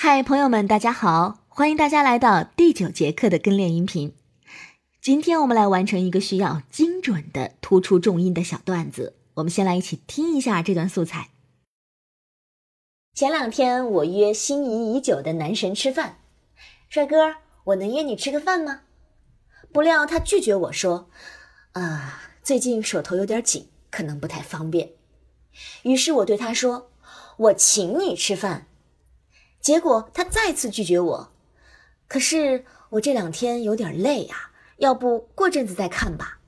嗨，朋友们，大家好！欢迎大家来到第九节课的跟练音频。今天我们来完成一个需要精准的突出重音的小段子。我们先来一起听一下这段素材。前两天我约心仪已久的男神吃饭，帅哥，我能约你吃个饭吗？不料他拒绝我说：“啊，最近手头有点紧，可能不太方便。”于是我对他说：“我请你吃饭。”结果他再次拒绝我，可是我这两天有点累呀，要不过阵子再看吧。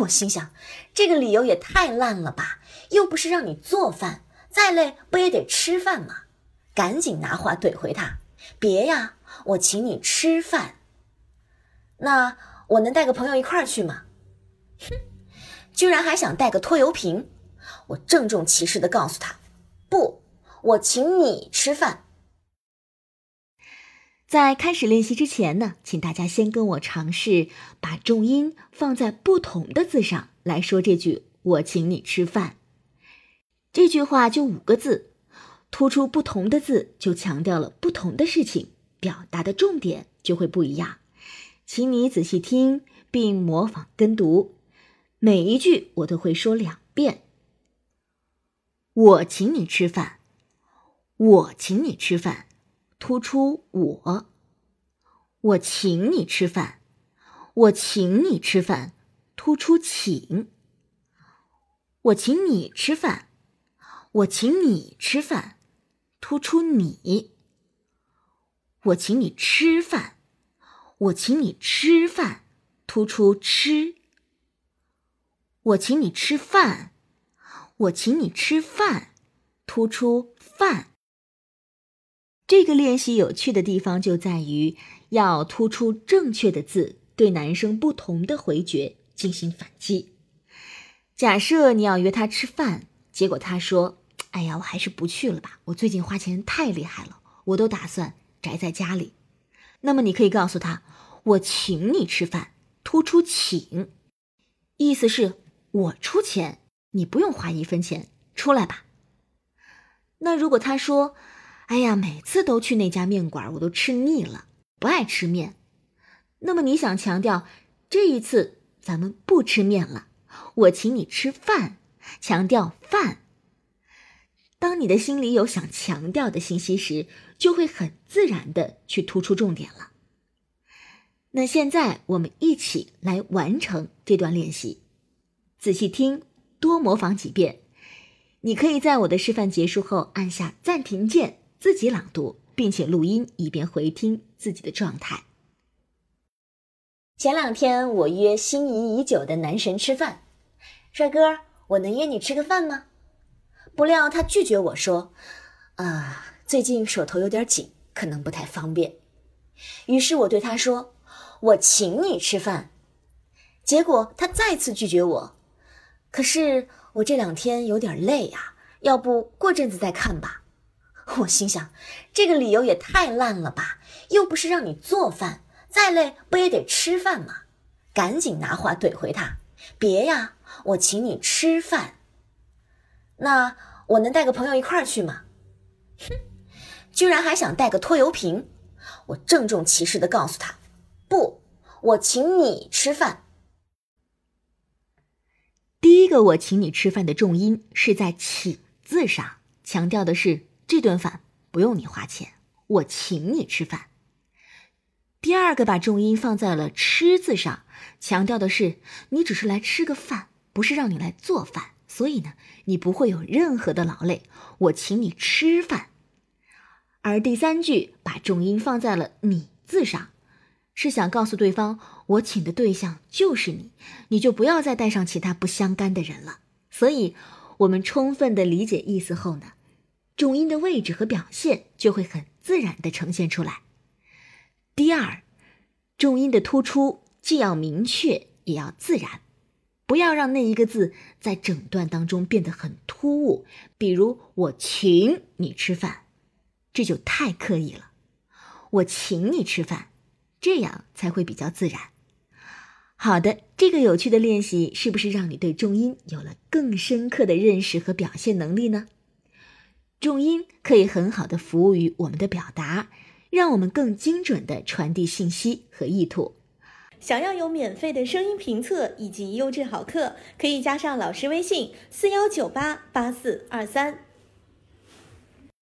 我心想，这个理由也太烂了吧，又不是让你做饭，再累不也得吃饭吗？赶紧拿话怼回他，别呀，我请你吃饭。那我能带个朋友一块儿去吗？哼，居然还想带个拖油瓶！我郑重其事的告诉他，不，我请你吃饭。在开始练习之前呢，请大家先跟我尝试把重音放在不同的字上来说这句“我请你吃饭”。这句话就五个字，突出不同的字就强调了不同的事情，表达的重点就会不一样。请你仔细听并模仿跟读，每一句我都会说两遍。我请你吃饭，我请你吃饭。突出我，我请你吃饭，我请你吃饭，突出请，我请你吃饭，我请你吃饭，突出你，我请你吃饭，我请你吃饭，突出吃，我请你吃饭，我请你吃饭，突出饭。这个练习有趣的地方就在于要突出正确的字，对男生不同的回绝进行反击。假设你要约他吃饭，结果他说：“哎呀，我还是不去了吧，我最近花钱太厉害了，我都打算宅在家里。”那么你可以告诉他：“我请你吃饭。”突出请，意思是我出钱，你不用花一分钱，出来吧。那如果他说，哎呀，每次都去那家面馆，我都吃腻了，不爱吃面。那么你想强调，这一次咱们不吃面了，我请你吃饭，强调饭。当你的心里有想强调的信息时，就会很自然的去突出重点了。那现在我们一起来完成这段练习，仔细听，多模仿几遍。你可以在我的示范结束后按下暂停键。自己朗读，并且录音，以便回听自己的状态。前两天我约心仪已久的男神吃饭，帅哥，我能约你吃个饭吗？不料他拒绝我说：“啊，最近手头有点紧，可能不太方便。”于是我对他说：“我请你吃饭。”结果他再次拒绝我，可是我这两天有点累呀，要不过阵子再看吧。我心想，这个理由也太烂了吧，又不是让你做饭，再累不也得吃饭吗？赶紧拿话怼回他，别呀，我请你吃饭。那我能带个朋友一块儿去吗？哼，居然还想带个拖油瓶！我郑重其事的告诉他，不，我请你吃饭。第一个我请你吃饭的重音是在请字上，强调的是。这顿饭不用你花钱，我请你吃饭。第二个把重音放在了“吃”字上，强调的是你只是来吃个饭，不是让你来做饭，所以呢，你不会有任何的劳累，我请你吃饭。而第三句把重音放在了“你”字上，是想告诉对方，我请的对象就是你，你就不要再带上其他不相干的人了。所以，我们充分的理解意思后呢？重音的位置和表现就会很自然的呈现出来。第二，重音的突出既要明确也要自然，不要让那一个字在整段当中变得很突兀。比如“我请你吃饭”，这就太刻意了。我请你吃饭，这样才会比较自然。好的，这个有趣的练习是不是让你对重音有了更深刻的认识和表现能力呢？重音可以很好的服务于我们的表达，让我们更精准的传递信息和意图。想要有免费的声音评测以及优质好课，可以加上老师微信：四幺九八八四二三。